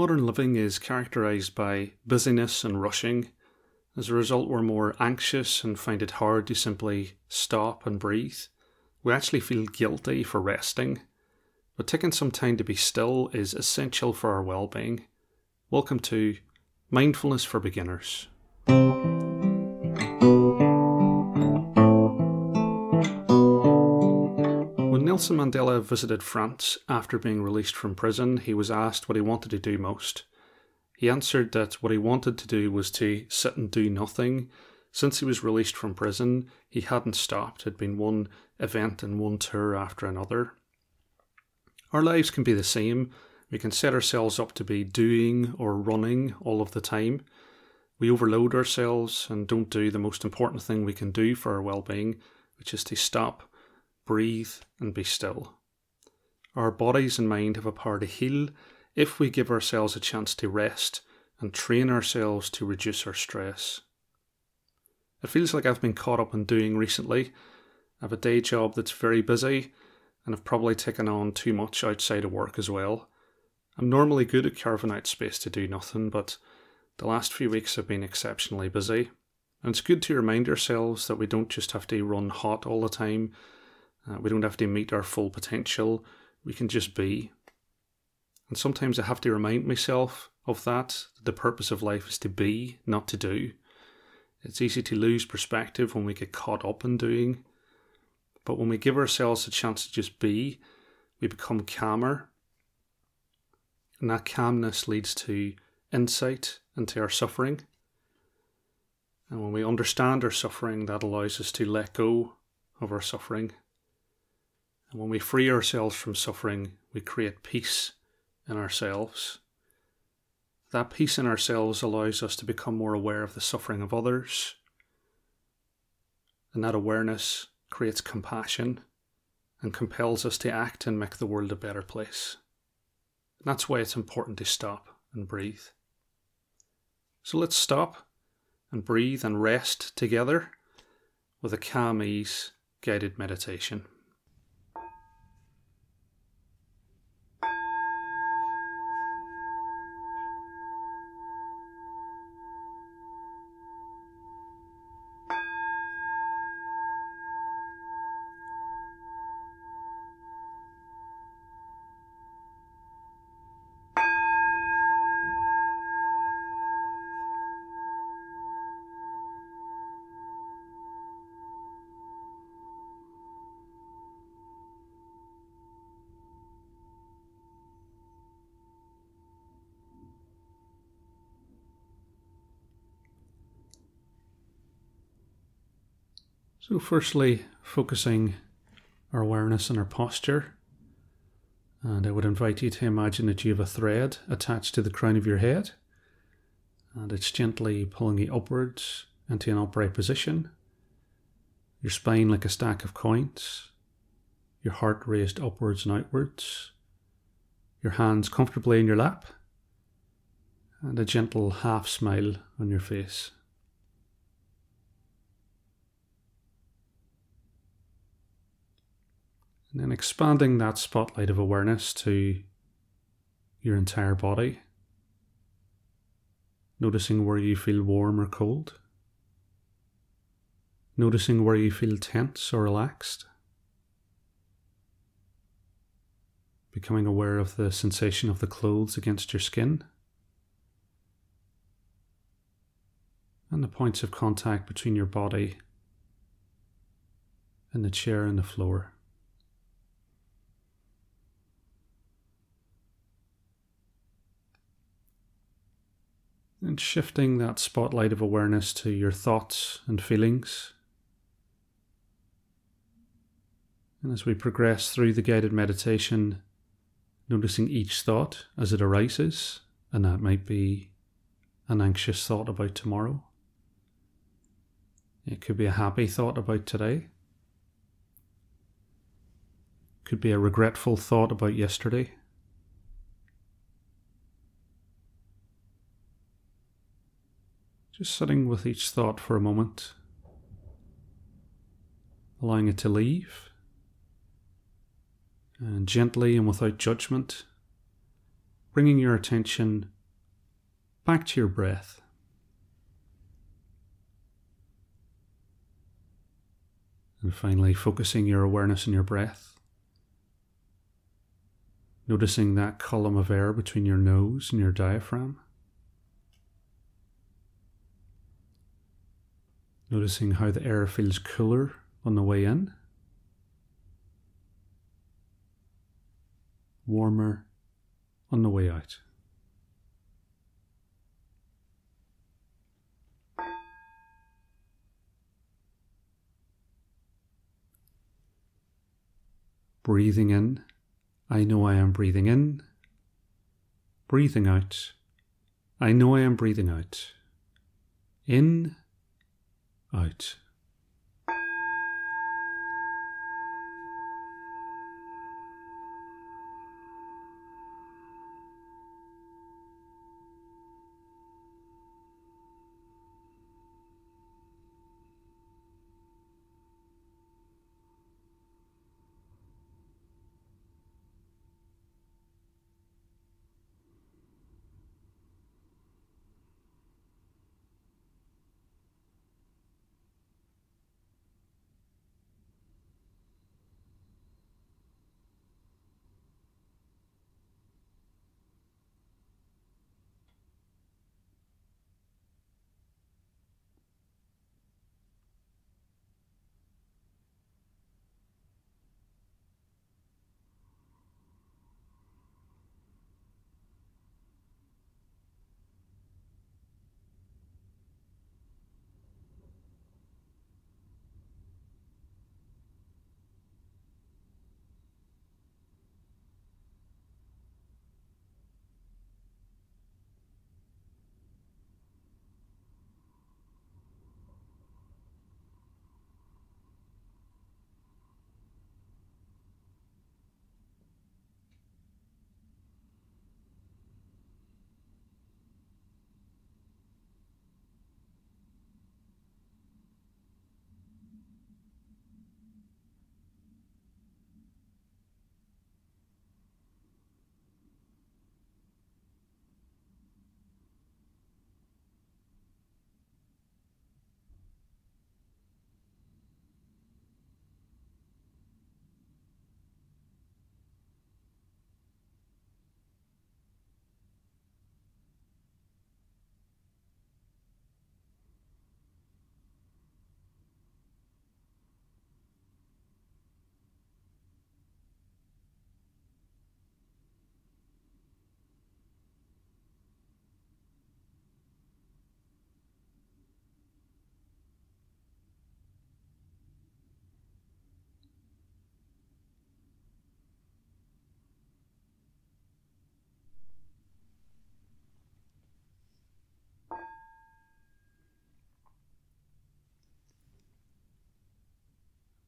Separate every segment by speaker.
Speaker 1: Modern living is characterized by busyness and rushing. As a result, we're more anxious and find it hard to simply stop and breathe. We actually feel guilty for resting. But taking some time to be still is essential for our well being. Welcome to Mindfulness for Beginners. Nelson Mandela visited France after being released from prison, he was asked what he wanted to do most. He answered that what he wanted to do was to sit and do nothing. Since he was released from prison, he hadn't stopped. It had been one event and one tour after another. Our lives can be the same. We can set ourselves up to be doing or running all of the time. We overload ourselves and don't do the most important thing we can do for our well being, which is to stop breathe, and be still. Our bodies and mind have a power to heal if we give ourselves a chance to rest and train ourselves to reduce our stress. It feels like I've been caught up in doing recently. I have a day job that's very busy, and I've probably taken on too much outside of work as well. I'm normally good at carving out space to do nothing, but the last few weeks have been exceptionally busy. And it's good to remind ourselves that we don't just have to run hot all the time uh, we don't have to meet our full potential. We can just be. And sometimes I have to remind myself of that. The purpose of life is to be, not to do. It's easy to lose perspective when we get caught up in doing. But when we give ourselves a chance to just be, we become calmer. And that calmness leads to insight into our suffering. And when we understand our suffering, that allows us to let go of our suffering and when we free ourselves from suffering, we create peace in ourselves. That peace in ourselves allows us to become more aware of the suffering of others. And that awareness creates compassion and compels us to act and make the world a better place. And that's why it's important to stop and breathe. So let's stop and breathe and rest together with a calm ease guided meditation. So, firstly, focusing our awareness and our posture. And I would invite you to imagine that you have a thread attached to the crown of your head, and it's gently pulling you upwards into an upright position. Your spine like a stack of coins, your heart raised upwards and outwards, your hands comfortably in your lap, and a gentle half smile on your face. And then expanding that spotlight of awareness to your entire body. Noticing where you feel warm or cold. Noticing where you feel tense or relaxed. Becoming aware of the sensation of the clothes against your skin. And the points of contact between your body and the chair and the floor. And shifting that spotlight of awareness to your thoughts and feelings. And as we progress through the guided meditation, noticing each thought as it arises, and that might be an anxious thought about tomorrow. It could be a happy thought about today. Could be a regretful thought about yesterday. Just sitting with each thought for a moment, allowing it to leave, and gently and without judgment, bringing your attention back to your breath. And finally, focusing your awareness on your breath. Noticing that column of air between your nose and your diaphragm. Noticing how the air feels cooler on the way in, warmer on the way out. Breathing in, I know I am breathing in. Breathing out, I know I am breathing out. In, out.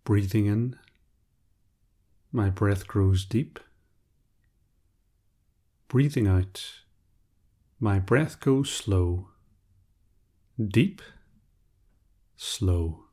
Speaker 1: Breathing in, my breath grows deep. Breathing out, my breath goes slow. Deep, slow.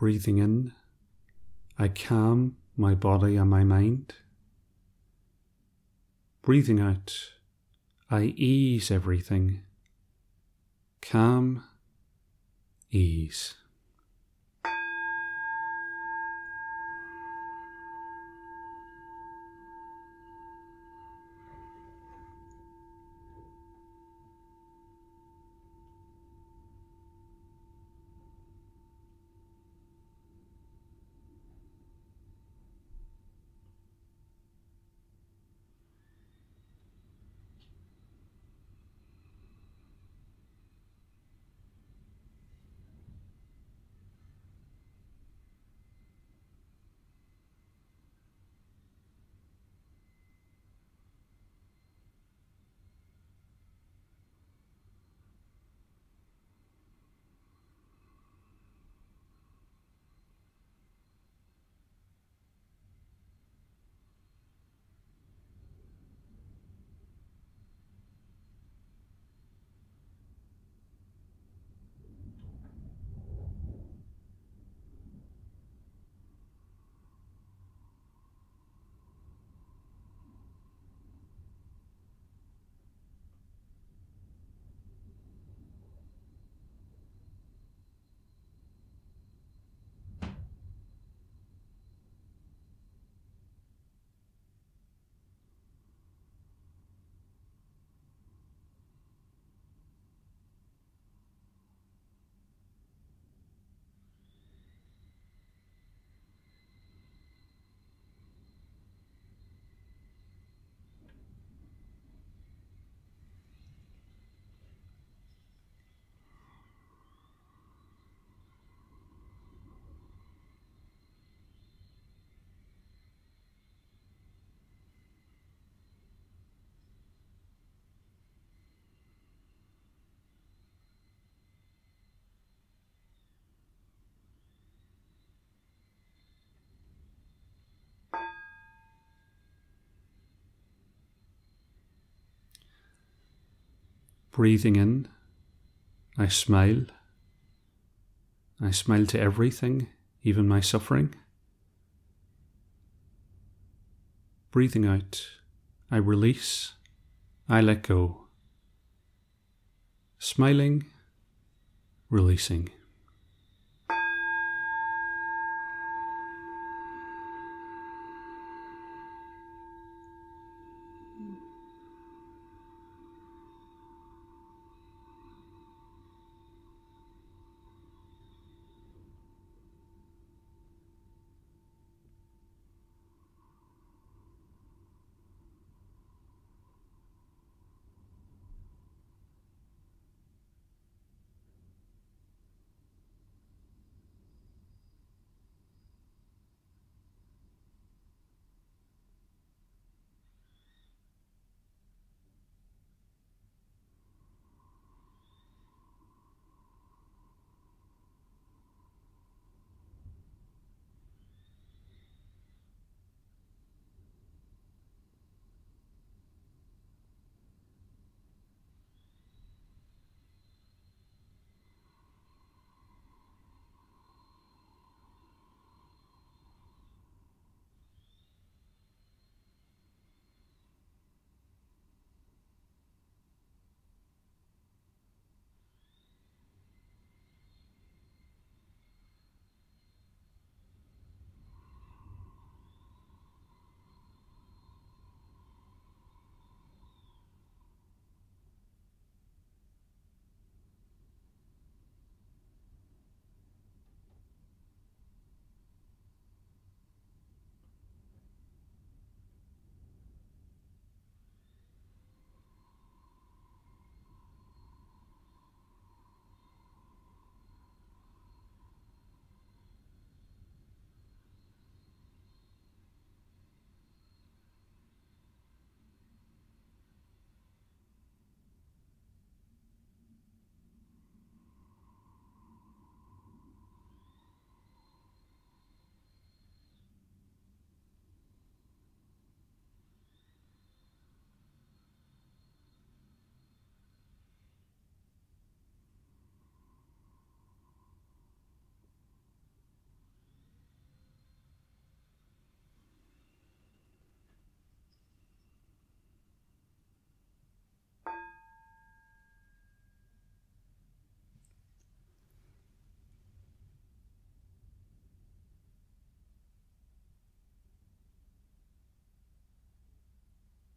Speaker 1: Breathing in, I calm my body and my mind. Breathing out, I ease everything. Calm, ease. Breathing in, I smile. I smile to everything, even my suffering. Breathing out, I release, I let go. Smiling, releasing.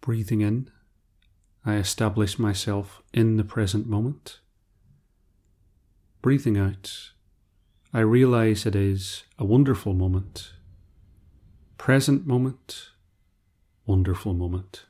Speaker 1: Breathing in, I establish myself in the present moment. Breathing out, I realize it is a wonderful moment. Present moment, wonderful moment.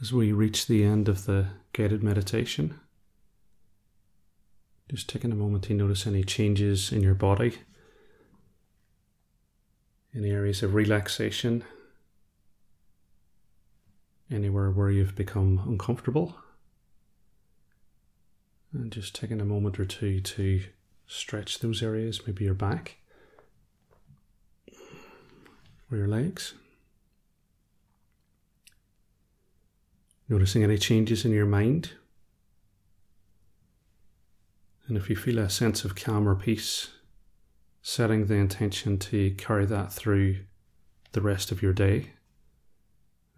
Speaker 1: As we reach the end of the guided meditation. Just taking a moment to notice any changes in your body, any areas of relaxation, anywhere where you've become uncomfortable. And just taking a moment or two to stretch those areas, maybe your back or your legs. Noticing any changes in your mind. And if you feel a sense of calm or peace, setting the intention to carry that through the rest of your day.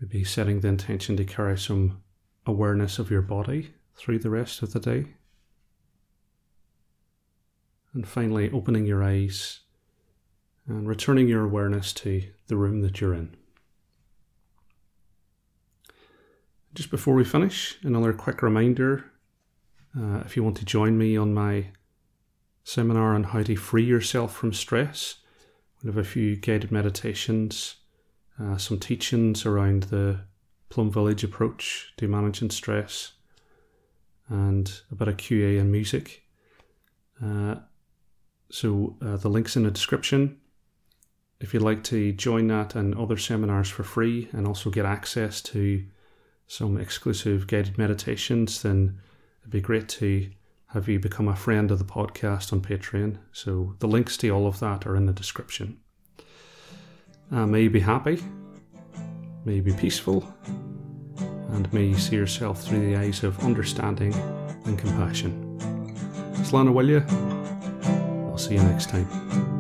Speaker 1: Maybe setting the intention to carry some awareness of your body through the rest of the day. And finally, opening your eyes and returning your awareness to the room that you're in. Just before we finish, another quick reminder uh, if you want to join me on my seminar on how to free yourself from stress, we have a few guided meditations, uh, some teachings around the Plum Village approach to managing stress, and a bit of QA and music. Uh, so uh, the link's in the description. If you'd like to join that and other seminars for free and also get access to some exclusive guided meditations, then it'd be great to have you become a friend of the podcast on Patreon. So the links to all of that are in the description. Uh, may you be happy, may you be peaceful, and may you see yourself through the eyes of understanding and compassion. Slana, will you? I'll see you next time.